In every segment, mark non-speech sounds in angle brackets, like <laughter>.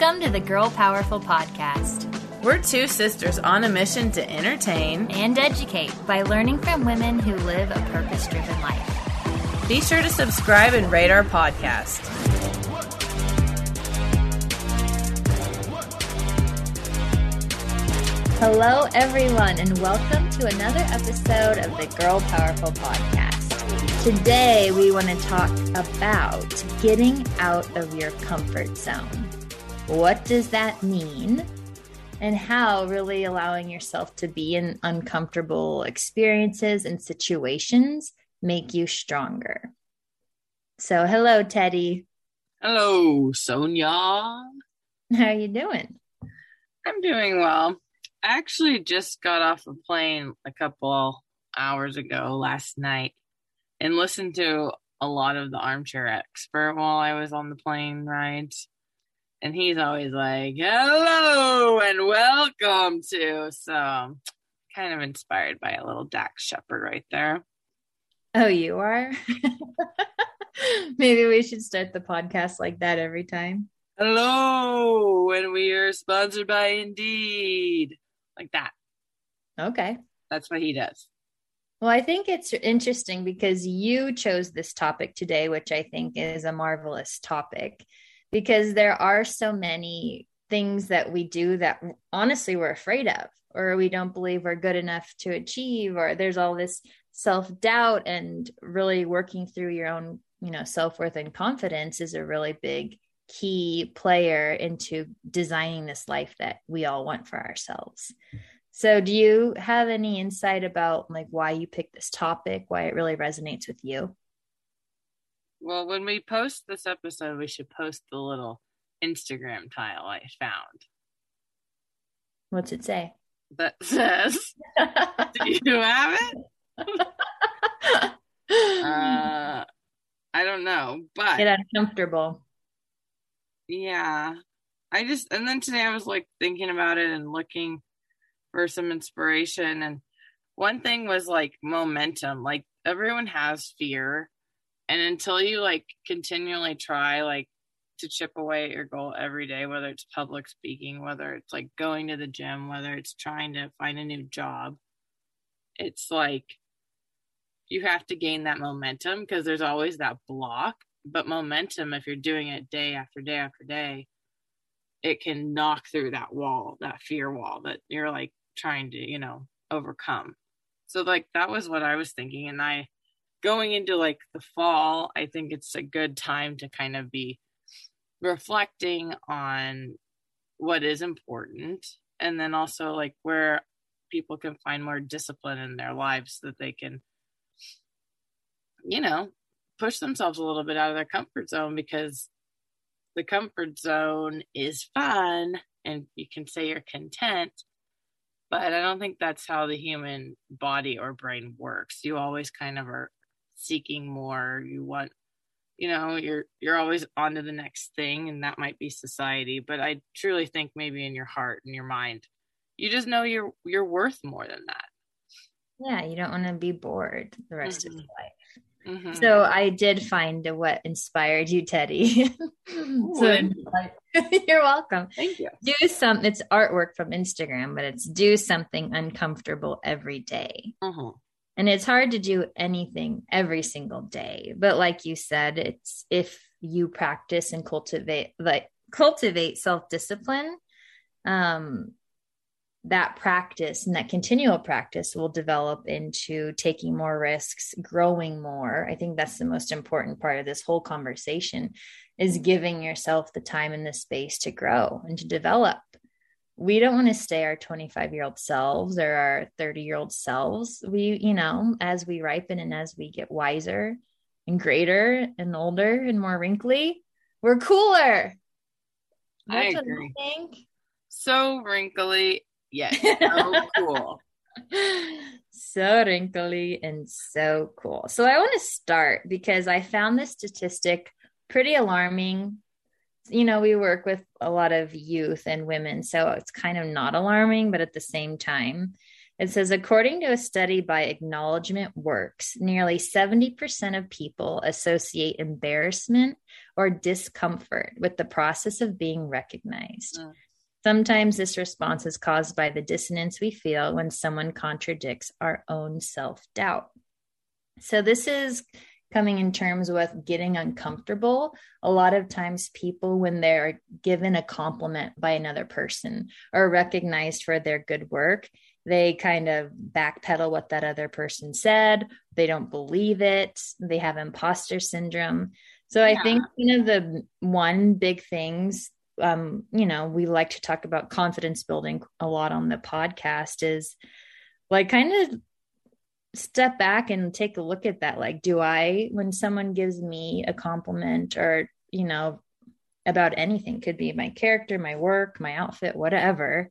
Welcome to the Girl Powerful Podcast We're two sisters on a mission to entertain. and educate by learning from women who live a purpose driven life. Be sure to subscribe and rate our podcast. Hello, everyone, and welcome to another episode of the Girl Powerful Podcast. Today, we want to talk about getting out of your comfort zone. What does that mean? And how really allowing yourself to be in uncomfortable experiences and situations make you stronger. So, hello, Teddy. Hello, Sonia. How are you doing? I'm doing well. I actually just got off a plane a couple hours ago last night and listened to a lot of the armchair expert while I was on the plane rides. And he's always like, hello and welcome to. So, kind of inspired by a little Dax Shepard right there. Oh, you are? <laughs> Maybe we should start the podcast like that every time. Hello, and we are sponsored by Indeed. Like that. Okay. That's what he does. Well, I think it's interesting because you chose this topic today, which I think is a marvelous topic because there are so many things that we do that honestly we're afraid of or we don't believe we're good enough to achieve or there's all this self-doubt and really working through your own you know self-worth and confidence is a really big key player into designing this life that we all want for ourselves. So do you have any insight about like why you picked this topic why it really resonates with you Well, when we post this episode, we should post the little Instagram tile I found what's it say that <laughs> says, Do you have it? Uh, I don't know, but get uncomfortable yeah, I just, and then today I was like thinking about it and looking for some inspiration. And one thing was like momentum. Like everyone has fear. And until you like continually try like to chip away at your goal every day, whether it's public speaking, whether it's like going to the gym, whether it's trying to find a new job, it's like you have to gain that momentum because there's always that block. But momentum, if you're doing it day after day after day, it can knock through that wall, that fear wall that you're like trying to, you know, overcome. So, like, that was what I was thinking. And I, going into like the fall, I think it's a good time to kind of be reflecting on what is important and then also like where people can find more discipline in their lives so that they can you know push themselves a little bit out of their comfort zone because the comfort zone is fun and you can say you're content but i don't think that's how the human body or brain works. You always kind of are seeking more you want you know you're you're always on to the next thing and that might be society but i truly think maybe in your heart and your mind you just know you're you're worth more than that Yeah, you don't want to be bored the rest Mhm. of your life. Mhm. So I did find what inspired you, Teddy. <laughs> so you. <laughs> you're welcome. Thank you. Do some. It's artwork from Instagram, but it's do something uncomfortable every day. Mhm. And it's hard to do anything every single day. But like you said, it's if you practice and cultivate like cultivate self-discipline, um that practice and that continual practice will develop into taking more risks, growing more. I think that's the most important part of this whole conversation is giving yourself the time and the space to grow and to develop. We don't want to stay our 25 year old selves or our 30 year old selves. We, you know, as we ripen and as we get wiser and greater and older and more wrinkly, we're cooler. I That's what agree. I think. So wrinkly, yet so <laughs> cool. so wrinkly and so cool. So I want to start because I found this statistic pretty alarming. You know, we work with a lot of youth and women, so it's kind of not alarming, but at the same time, it says according to a study by Acknowledgement Works, nearly 70% of people associate embarrassment or discomfort with the process of being recognized. Mm. Sometimes this response is caused by the dissonance we feel when someone contradicts our own self doubt. So, this is coming in terms with getting uncomfortable. A lot of times, people, when they're given a compliment by another person or recognized for their good work, they kind of backpedal what that other person said. They don't believe it. They have imposter syndrome. So, I think one of the one big things um, you know, we like to talk about confidence building a lot on the podcast is like kind of step back and take a look at that. Like, do I, when someone gives me a compliment or, you know, about anything, could be my character, my work, my outfit, whatever,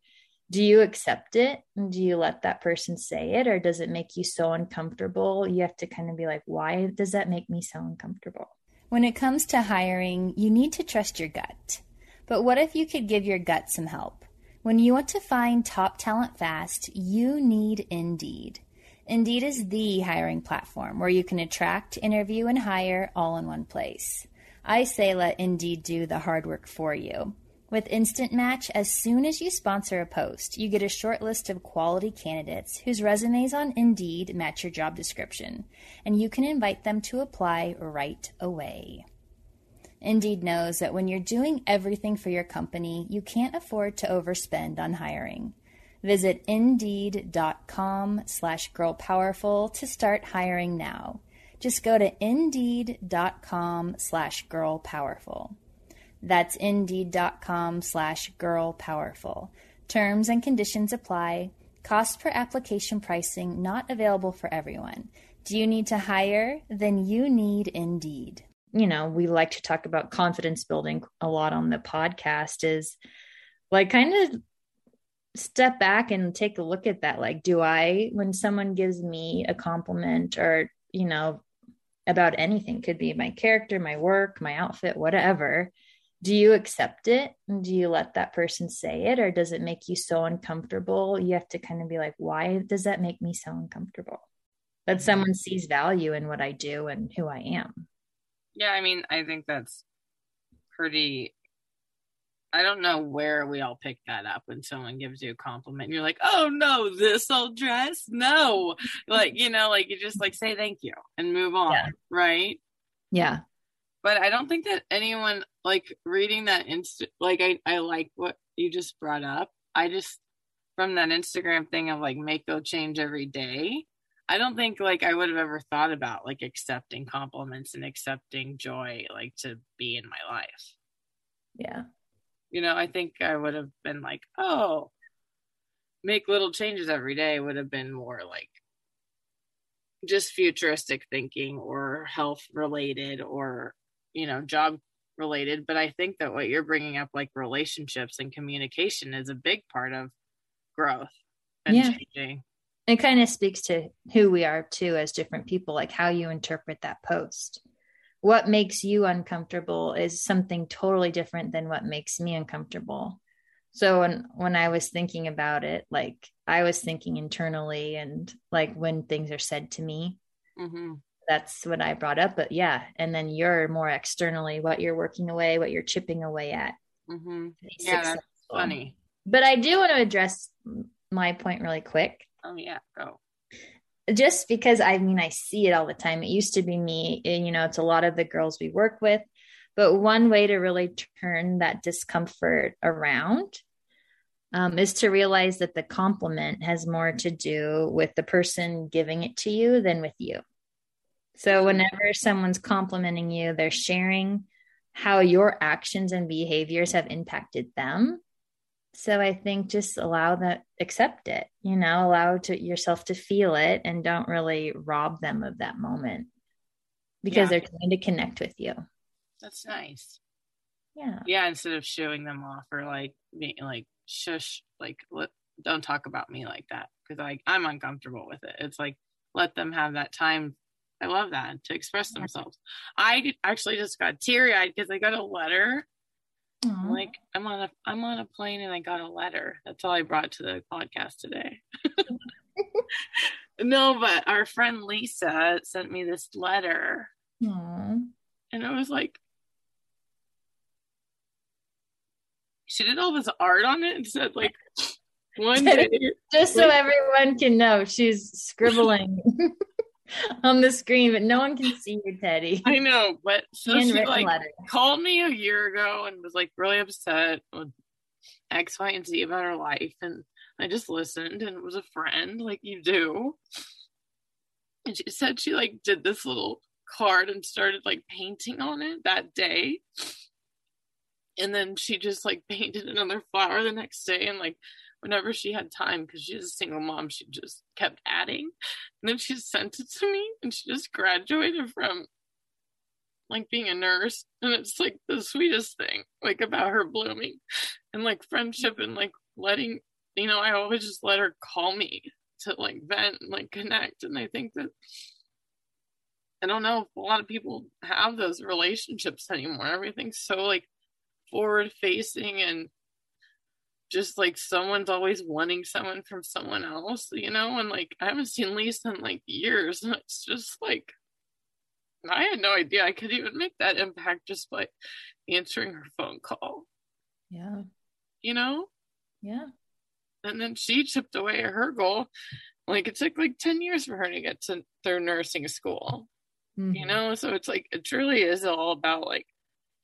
do you accept it? And do you let that person say it? Or does it make you so uncomfortable? You have to kind of be like, why does that make me so uncomfortable? When it comes to hiring, you need to trust your gut. But what if you could give your gut some help? When you want to find top talent fast, you need Indeed. Indeed is the hiring platform where you can attract, interview, and hire all in one place. I say let Indeed do the hard work for you. With Instant Match, as soon as you sponsor a post, you get a short list of quality candidates whose resumes on Indeed match your job description, and you can invite them to apply right away. Indeed knows that when you're doing everything for your company, you can't afford to overspend on hiring. Visit indeed.com slash girlpowerful to start hiring now. Just go to indeed.com slash girlpowerful. That's indeed.com slash girlpowerful. Terms and conditions apply. Cost per application pricing not available for everyone. Do you need to hire? Then you need Indeed. you know, we like to talk about confidence building a lot on the podcast is like kind of step back and take a look at that. Like, do I, when someone gives me a compliment or, you know, about anything, could be my character, my work, my outfit, whatever, do you accept it? And do you let that person say it? Or does it make you so uncomfortable? You have to kind of be like, why does that make me so uncomfortable? That mm-hmm. someone sees value in what I do and who I am. Yeah, I mean, I think that's pretty. I don't know where we all pick that up when someone gives you a compliment. You're like, oh no, this old dress? No. Like, you know, like you just like say thank you and move on. Yeah. Right. Yeah. But I don't think that anyone like reading that inst like I, I like what you just brought up. I just from that Instagram thing of like make go change every day. I don't think like I would have ever thought about like accepting compliments and accepting joy like to be in my life. Yeah. You know, I think I would have been like, oh, make little changes every day would have been more like just futuristic thinking or health related or, you know, job related. But I think that what you're bringing up, like relationships and communication, is a big part of growth and Yeah. changing. It kind of speaks to who we are too as different people, like how you interpret that post. What makes you uncomfortable is something totally different than what makes me uncomfortable. So when when I was thinking about it, like I was thinking internally and like when things are said to me, Mm-hmm. that's what I brought up. But yeah, and then you're more externally what you're working away, what you're chipping away at. Mm-hmm. Yeah, that's funny. But I do want to address my point really quick. Oh yeah, go. Just because I mean, I see it all the time. It used to be me, and you know, it's a lot of the girls we work with. But one way to really turn that discomfort around um, is to realize that the compliment has more to do with the person giving it to you than with you. So, whenever someone's complimenting you, they're sharing how your actions and behaviors have impacted them. So I think just allow that, accept it, you know, allow to yourself to feel it and don't really rob them of that moment because Yeah. they're trying to connect with you. That's nice. Yeah. Yeah, instead of showing them off or like being like shush, like let, don't talk about me like that because I I'm uncomfortable with it. It's like let them have that time. I love that to express themselves. I actually just got teary eyed because I got a letter. Aw. Mm-hmm. Like I'm on a I'm on a plane and I got a letter. That's all I brought to the podcast today. <laughs> no, but our friend Lisa sent me this letter Aw. and it was like she did all this art on it and said like <laughs> one day Just so everyone can know, she's scribbling <laughs> <laughs> on the screen, but no one can see you, Teddy. I know, but so she like letter. called me a year ago and was like really upset with X, Y, and Z about her life, and I just listened and was a friend, like you do. And she said she like did this little card and started like painting on it that day. And then she just like <laughs> painted another flower the next day and like whenever she had time because she's a single mom she just kept adding. And then she sent it to me and she just graduated from like being a nurse. And it's like the sweetest thing like about her blooming and like friendship and like letting you know i always just let her call me to like vent and like connect. And i think that i don't know if a lot of people have those relationships anymore. Everything's so like forward facing and just like someone's always wanting someone from someone else you know and like i haven't seen lisa in like years <laughs> and it's just like I had no idea I could even make that impact just by answering her phone call, Yeah. you know? Yeah. And then she chipped away at her goal. Like it took like 10 years for her to get to their nursing school, you Mhm. know? So it's like, it truly is all about like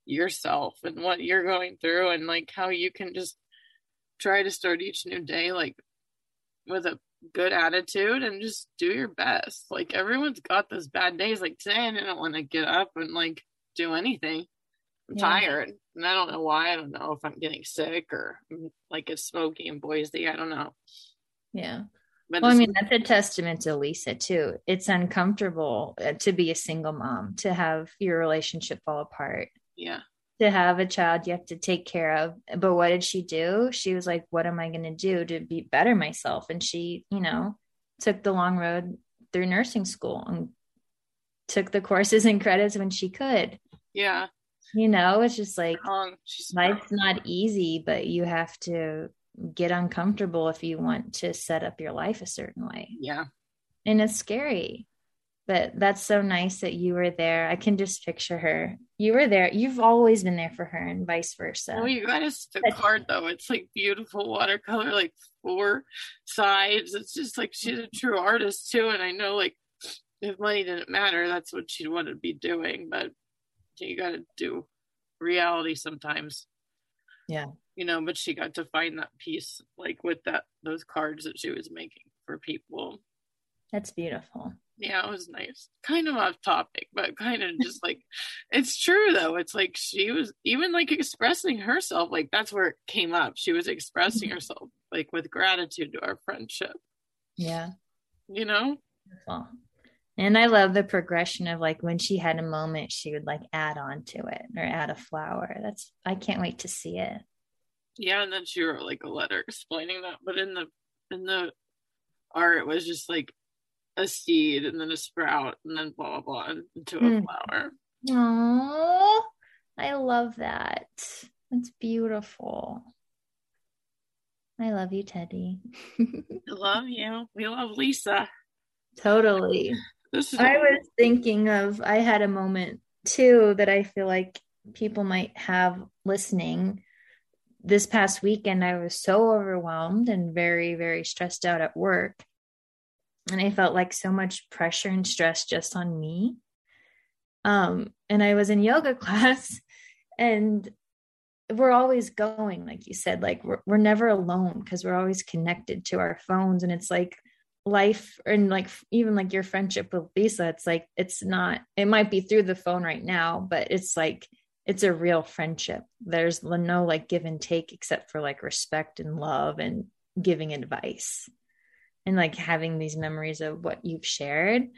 yourself and what you're going through and like how you can just try to start each new day like with a good attitude and just do your best. Like everyone's got those bad days. Like today, I didn't want to get up and like do anything. I'm Yeah. tired, and I don't know why. I don't know if I'm getting sick or mm, like it's smoky in Boise. I don't know. Yeah. But Well, I mean, that's a testament to Lisa, too. It's uncomfortable uh, to be a single mom, to have your relationship fall apart, yeah, to have a child you have to take care of. But what did she do? She was like, What am I going to do to be better myself? And she, you know, took the long road through nursing school and took the courses and credits when she could. yeah. You know, it's just like life's not easy, but you have to get uncomfortable if you want to set up your life a certain way. yeah, and it's scary but that's so nice that you were there i can just picture her you were there you've always been there for her and vice versa Well, you gotta see the card though. It's like beautiful watercolor, like four sides. It's just like she's a true artist too. And I know like if money didn't matter, that's what she'd want to be doing. But you gotta do reality sometimes. Yeah. You know, but she got to find that piece like with that those cards that she was making for people. that's beautiful Yeah, it was nice. Kind of off topic, but kind of just like it's true though. It's like she was even like expressing herself. Like that's where it came up. She was expressing mm-hmm. herself like with gratitude to our friendship. yeah You know? beautiful and i love the progression of like when she had a moment she would like add on to it or add a flower that's i can't wait to see it Yeah, and then she wrote like a letter explaining that. But in the in the art, it was just like a seed and then a sprout and then blah blah blah into a Mm. flower. oh i love that that's beautiful I love you, Teddy. I love you. We love Lisa. Totally. This is I was thinking of, I had a moment too that I feel like people might have listening. This past weekend, I was so overwhelmed and very, very stressed out at work. And I felt like so much pressure and stress just on me. Um, and I was in yoga <laughs> class and we're always going like you said like we're, we're never alone because we're always connected to our phones and it's like life and like even like your friendship with lisa it's like it's not it might be through the phone right now but it's like it's a real friendship there's no like give and take except for like respect and love and giving advice and like having these memories of what you've shared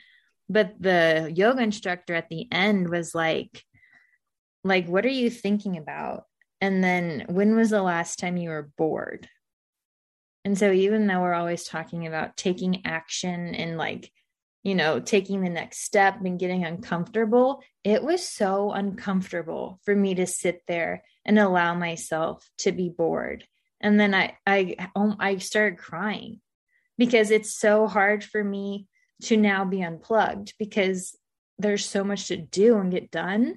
but the yoga instructor at the end was like like what are you thinking about and then when was the last time you were bored? And so, even though we're always talking about taking action and like, you know, taking the next step and getting uncomfortable, it was so uncomfortable for me to sit there and allow myself to be bored. And then I, I, I started crying because it's so hard for me to now be unplugged because there's so much to do and get done.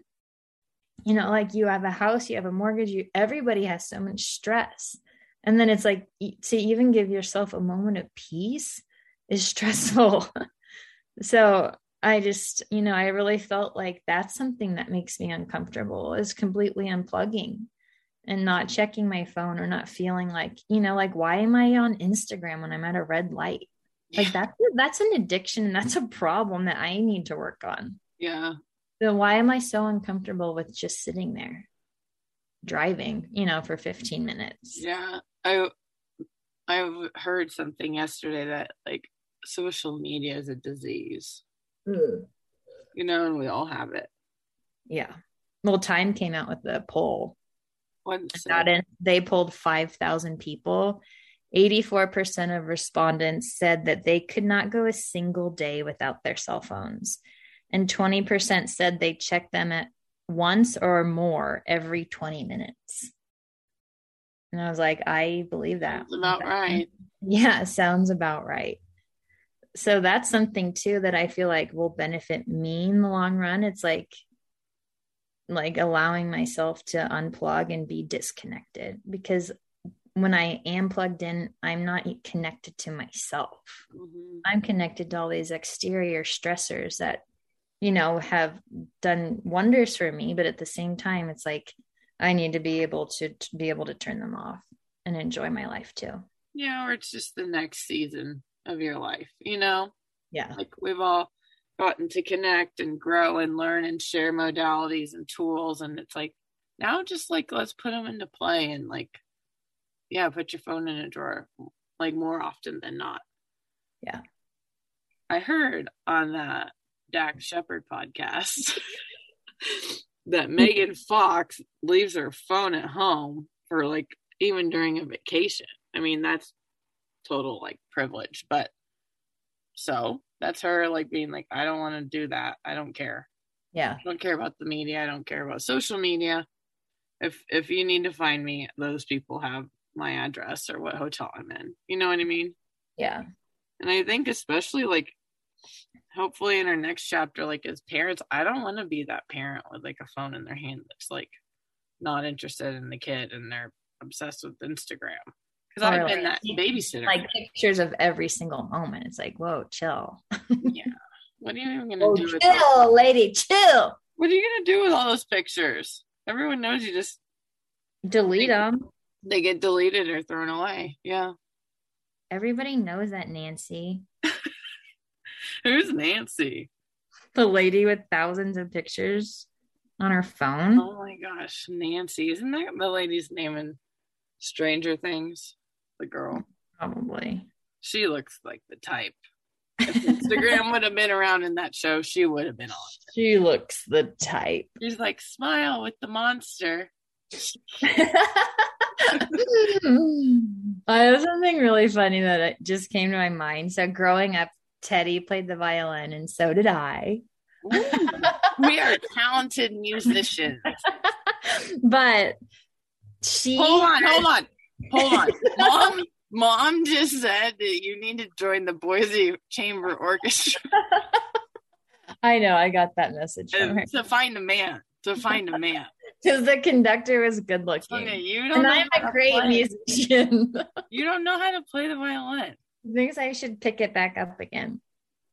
You know like you have a house you have a mortgage you everybody has so much stress. And then it's like to even give yourself a moment of peace is <laughs> stressful. So i just you know i really felt like that's something that makes me uncomfortable is completely unplugging and not checking my phone or not feeling like you know like why am i on instagram when i'm at a red light like that's that's an addiction and that's a problem that i need to work on yeah then why am I so uncomfortable with just sitting there driving, you know, for 15 minutes? Yeah. I I heard something yesterday that like social media is a disease. Mm. You know, and we all have it. Yeah. Well, Time came out with a poll. What's in, they pulled 5,000 people. 84% of respondents said that they could not go a single day without their cell phones and 20% said they check them at once or more every 20 minutes. And I was like, I believe that. Sounds about right. <laughs> Yeah, sounds about right. So that's something too that I feel like will benefit me in the long run. It's like like allowing myself to unplug and be disconnected because when I am plugged in, I'm not connected to myself. Mm-hmm. I'm connected to all these exterior stressors that you know have done wonders for me but at the same time it's like i need to be able to, to be able to turn them off and enjoy my life too yeah or it's just the next season of your life you know yeah like we've all gotten to connect and grow and learn and share modalities and tools. And it's like now just like let's put them into play and like yeah put your phone in a drawer like more often than not. Yeah. I heard on that Dax Shepard podcast <laughs> that Megan <laughs> Fox leaves her phone at home for like even during a vacation. I mean, that's total like privilege, but so that's her like being like, I don't want to do that. I don't care. Yeah. I don't care about the media. I don't care about social media. If if you need to find me, those people have my address or what hotel I'm in. You know what I mean? Yeah. And I think especially like hopefully in our next chapter, like as parents, I don't want to be that parent with like a phone in their hand that's like not interested in the kid and they're obsessed with Instagram. Because I've been that babysitter. Like pictures of every single moment. It's like, whoa, chill. yeah. What are you even gonna do? With chill, lady, chill. What are you gonna do with all those pictures? Everyone knows you just delete they, them. They get deleted or thrown away. Yeah. Everybody knows that, Nancy. <laughs> Who's Nancy? The lady with thousands of pictures on her phone. Oh my gosh, Nancy. Isn't that the lady's name in Stranger Things? The girl. Probably. She looks like the type. If Instagram would have been around in that show, she would have been on. She looks the type. She's like, smile with the monster. <laughs> I have something really funny that just came to my mind. So growing up, Teddy played the violin, and so did I. Ooh, we are talented musicians. <laughs> but she hold on, hold on, hold on. <laughs> Mom Mom just said that you need to join the Boise Chamber Orchestra. <laughs> I know. I got that message from her. to find a man. To find a man. <laughs> Because the conductor was good looking. Okay, you don't And I'm a great play. musician. You don't know how to play the violin. Thinks I should pick it back up again.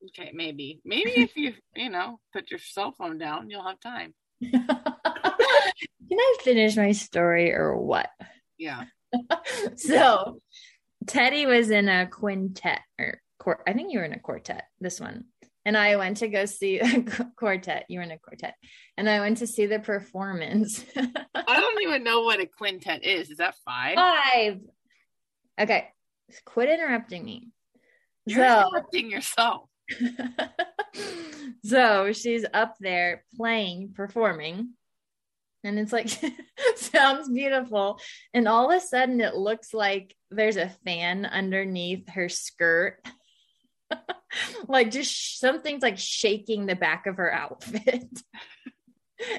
Okay, maybe. Maybe if you, you know, put your cell phone down, you'll have time. Can I finish my story or what? Yeah. <laughs> so Teddy was in a quintet or quart. I think you were in a quartet. This one, and I went to go see a <laughs> quartet. You were in a quartet, and I went to see the performance. <laughs> I don't even know what a quintet is. Is that five? Five. Okay, quit interrupting me. You're so, interrupting yourself. so she's up there playing, performing, and it's like <laughs> sounds beautiful. And all of a sudden, it looks like there's a fan underneath her skirt. <laughs> like just sh- something's like shaking the back of her <laughs> outfit.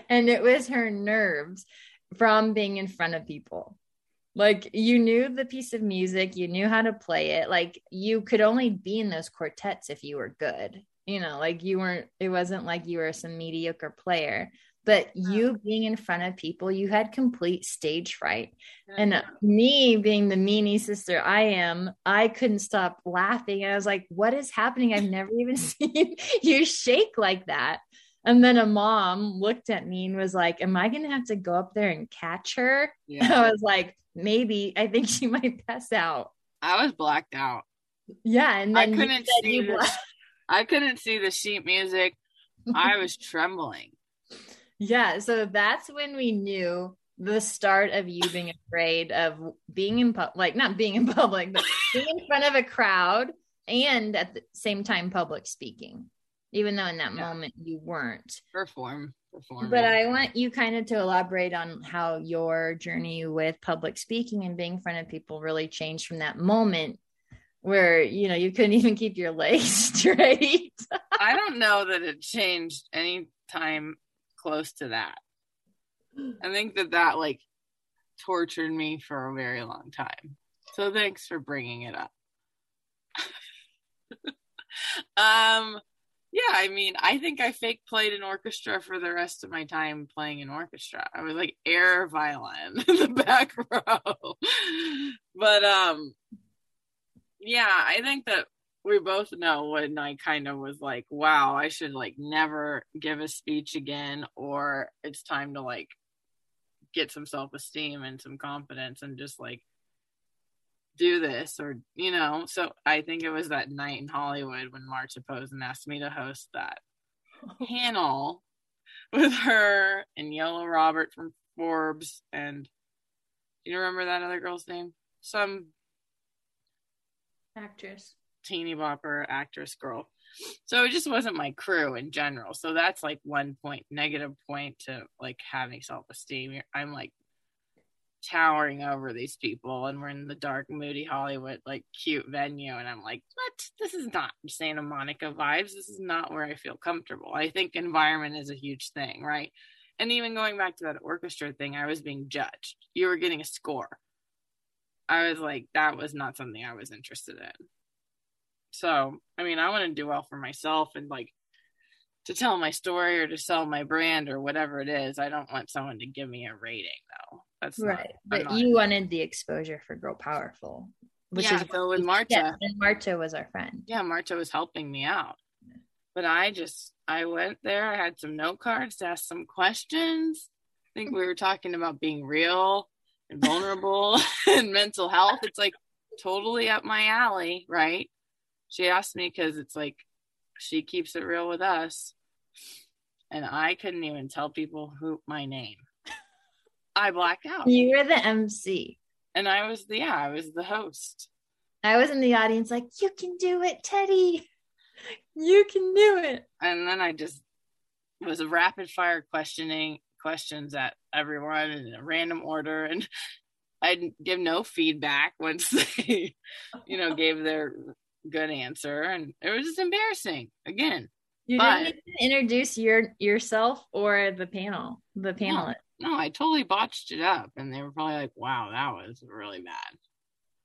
and it was her nerves from being in front of people. Like you knew the piece of music, you knew how to play it. Like you could only be in those quartets if you were good. You know, like you weren't, it wasn't like you were some mediocre player, but you being in front of people, you had complete stage fright. And me being the meanie sister I am, I couldn't stop laughing. and I was like, what is happening? I've never even <laughs> seen you shake like that. And then a mom looked at me and was like, Am I going to have to go up there and catch her? <laughs> Yeah. I was like, Maybe. I think she <laughs> might pass out. I was blacked out. Yeah. And I couldn't see the, I couldn't see the sheet music. I was trembling. Yeah. So that's when we knew the start of you being afraid of being in public, like not being in <laughs> public, but being in front of a crowd and at the same time public speaking, even though in that Yeah. moment you weren't. Perform. Perform. But I want you kind of to elaborate on how your journey with public speaking and being in front of people really changed from that moment where, you know, you couldn't even keep your <laughs> legs straight. I don't know that it changed any time close to that. I think that that like tortured me for a very long time. So thanks for bringing it up. <laughs> um yeah, I mean, I think I fake played an orchestra for the rest of my time playing an orchestra. I was like air violin <laughs> in the back row. <laughs> but um yeah, I think that we both know when I kind of was like, wow, I should like never give a speech again, or it's time to like get some self esteem and some confidence and just like do this, or you know. So I think it was that night in Hollywood when Marcia Posen asked me to host that <laughs> panel with her and Yola Robert from Forbes and you remember that other girl's name? Some Actress. Teeny bopper actress girl. So it just wasn't my crew in general. So that's like one point negative point to like having self esteem. I'm like towering over these people and we're in the dark, moody Hollywood, like cute venue. And I'm like, what? This is not Santa Monica vibes. This is not where I feel comfortable. I think environment is a huge thing, right? And even going back to that orchestra thing, I was being judged. You were getting a score. I was like, that was not something I was interested in. So, I mean, I want to do well for myself and like to tell my story or to sell my brand or whatever it is. I don't want someone to give me a rating though. That's Right. I'm But not- you wanted the exposure for Girl Powerful, which yeah, is so with Marta, yeah, and Marta was our friend. yeah, Marta was helping me out. But I just I went there, I had some note cards to ask some questions. I think we were talking about being real and vulnerable <laughs> and mental health. It's like totally up my alley, right? She asked me because it's like she keeps it real with us. And I couldn't even tell people who my name. <laughs> I blacked out. You were the MC. And I was the yeah, I was the host. I was in the audience like, you can do it, Teddy. <laughs> You can do it. and then I just was a rapid fire questioning questions at everyone in a random order, and <laughs> I'd give no feedback once they, you know, gave their good answer, and it was just embarrassing again. You But- didn't even introduce your yourself or the panel, the panelist. No, I totally botched it up, and they were probably like, "Wow, that was really bad."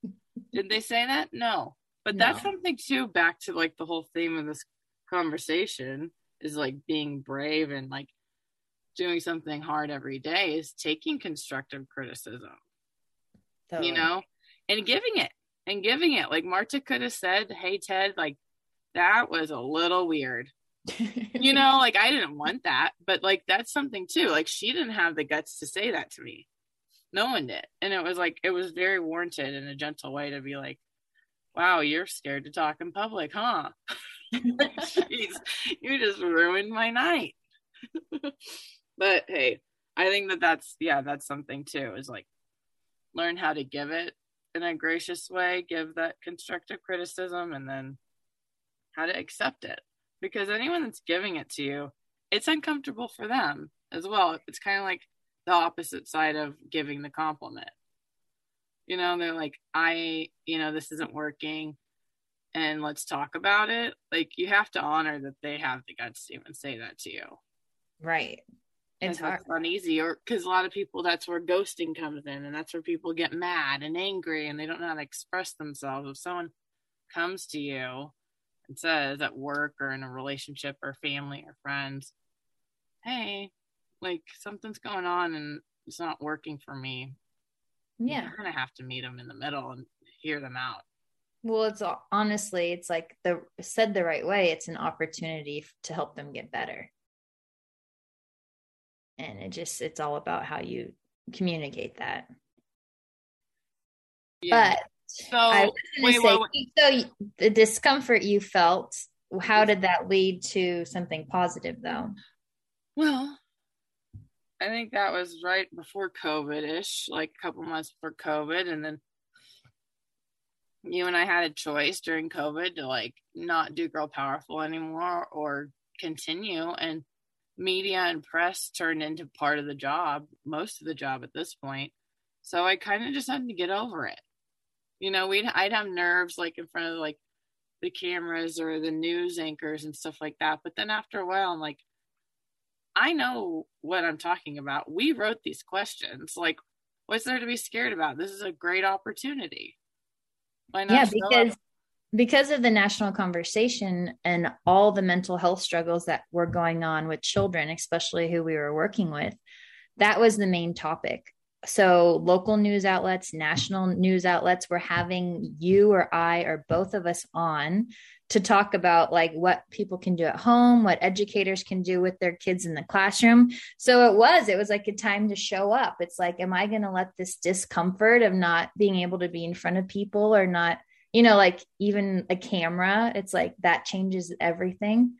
<laughs> Did they say that? No. But No. that's something too, back to like the whole theme of this conversation is like being brave and like doing something hard every day is taking constructive criticism, Totally. you know, and giving it and giving it. Like Marta could have said, Hey, Ted, like that was a little weird. you <laughs> know, like I didn't want that, but like that's something too. Like she didn't have the guts to say that to me. No one did. And it was like, it was very warranted in a gentle way to be like, wow, you're scared to talk in public, huh? <laughs> Jeez, you just ruined my night. <laughs> but hey, I think that that's, yeah, that's something too, is like learn how to give it in a gracious way, give that constructive criticism, and then how to accept it. Because anyone that's giving it to you, it's uncomfortable for them as well. It's kind of like the opposite side of giving the compliment. You know, they're like, I, you know, this isn't working and let's talk about it. Like, you have to honor that they have the guts to even say that to you. right. It's hard. uneasy, or because a lot of people, that's where ghosting comes in, and that's where people get mad and angry and they don't know how to express themselves. If someone comes to you and says at work or in a relationship or family or friends, hey, like something's going on and it's not working for me, Yeah. you're gonna have to meet them in the middle and hear them out. Well, it's honestly, it's like the said the right way. It's an opportunity to help them get better, and it just it's all about how you communicate that. Yeah. But so I was wait, say, wait, wait. so the discomfort you felt, how did that lead to something positive, though? Well, I think that was right before COVID ish, like a couple months before COVID. And then you and I had a choice during COVID to like not do Girl Powerful anymore or continue. And media and press turned into part of the job, most of the job at this point. So I kind of just had to get over it. You know, we'd I'd have nerves like in front of like the cameras or the news anchors and stuff like that. But then after a while, I'm like, I know what I'm talking about. We wrote these questions. Like, what's there to be scared about? This is a great opportunity. Why not yeah, because because of the national conversation and all the mental health struggles that were going on with children, especially who we were working with, that was the main topic. So local news outlets, national news outlets were having you or I or both of us on to talk about like what people can do at home, what educators can do with their kids in the classroom. So it was, it was like a time to show up. It's like, am I going to let this discomfort of not being able to be in front of people or not, you know, like even a camera, it's like that changes everything.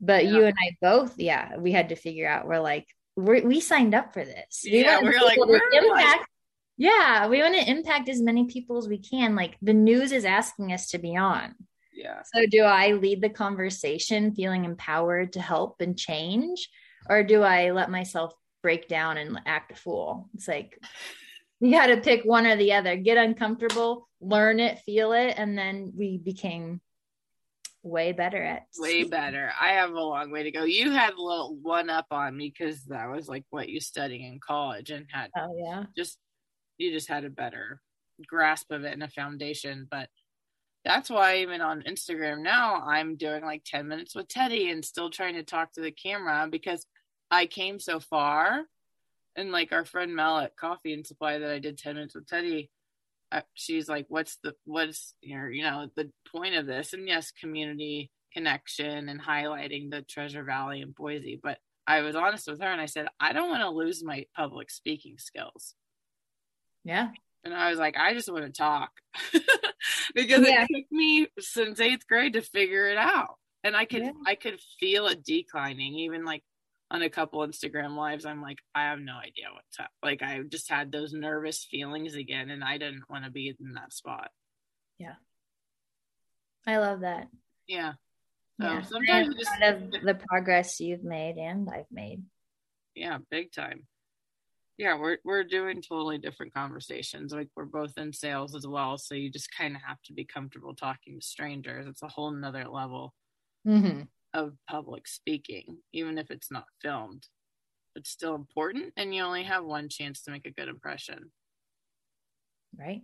But you and I both, yeah, we had to figure out, we're like, we're, we signed up for this. We Yeah, we're like, we're like- impact. yeah, we want to impact as many people as we can. Like the news is asking us to be on. yeah. So do I lead the conversation feeling empowered to help and change? Or do I let myself break down and act a fool? It's like <laughs> you got to pick one or the other. Get uncomfortable, learn it, feel it, and then we became way better at way better. I have a long way to go. You had a little one up on me because that was like what you studied in college and had Oh yeah. just you just had a better grasp of it and a foundation. But that's why even on Instagram now I'm doing like 10 minutes with Teddy and still trying to talk to the camera because I came so far. And like our friend Mel at Coffee and Supply that I did 10 minutes with Teddy, uh, she's like, what's the, what's your, you know, the point of this? And yes, community connection and highlighting the Treasure Valley and Boise. But I was honest with her and I said, I don't want to lose my public speaking skills. Yeah. And I was like, I just want to talk <laughs> because Yeah. it took me since eighth grade to figure it out. And I could, Yeah. I could feel it declining. Even like on a couple Instagram lives, I'm like, I have no idea what's up. Like I just had those nervous feelings again, and I didn't want to be in that spot. Yeah. I love that. Yeah. So Yeah. sometimes I'm just, proud of the progress you've made and I've made. yeah, big time. Yeah, we're we're doing totally different conversations. Like we're both in sales as well, so you just kind of have to be comfortable talking to strangers. It's a whole nother level. Mm-hmm. Of public speaking, even if it's not filmed. It's still important, and you only have one chance to make a good impression. Right.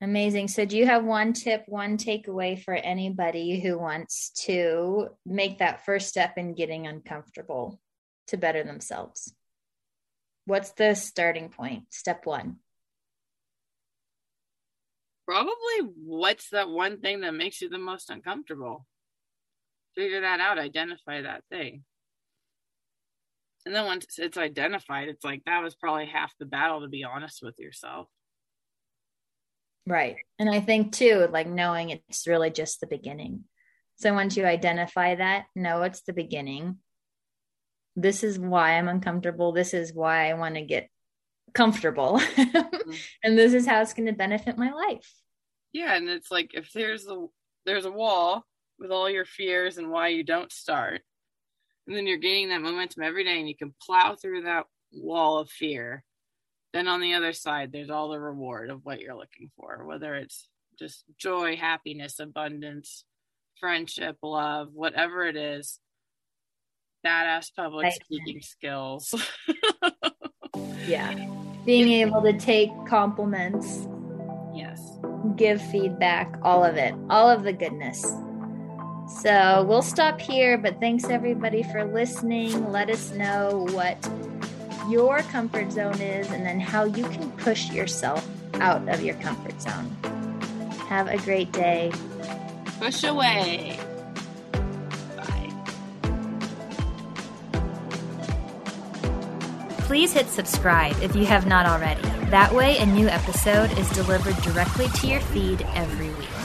Amazing. So, do you have one tip, one takeaway for anybody who wants to make that first step in getting uncomfortable to better themselves? What's the starting point? Step one. Probably what's that one thing that makes you the most uncomfortable? Figure that out, identify that thing. And then once it's identified, it's like that was probably half the battle, to be honest with yourself. Right. And I think too, like knowing it's really just the beginning. So once you identify that, no, it's the beginning. This is why I'm uncomfortable. This is why I want to get comfortable. mm-hmm. <laughs> and this is how it's going to benefit my life. Yeah, and it's like if there's a there's a wall with all your fears and why you don't start. And then you're gaining that momentum every day and you can plow through that wall of fear then on the other side there's all the reward of what you're looking for whether it's just joy happiness abundance friendship love whatever it is badass public right. speaking skills <laughs> yeah being able to take compliments yes give feedback all of it all of the goodness so we'll stop here but thanks everybody for listening let us know what your comfort zone is and then how you can push yourself out of your comfort zone. Have a great day. Push away. Please hit subscribe if you have not already. That way, a new episode is delivered directly to your feed every week.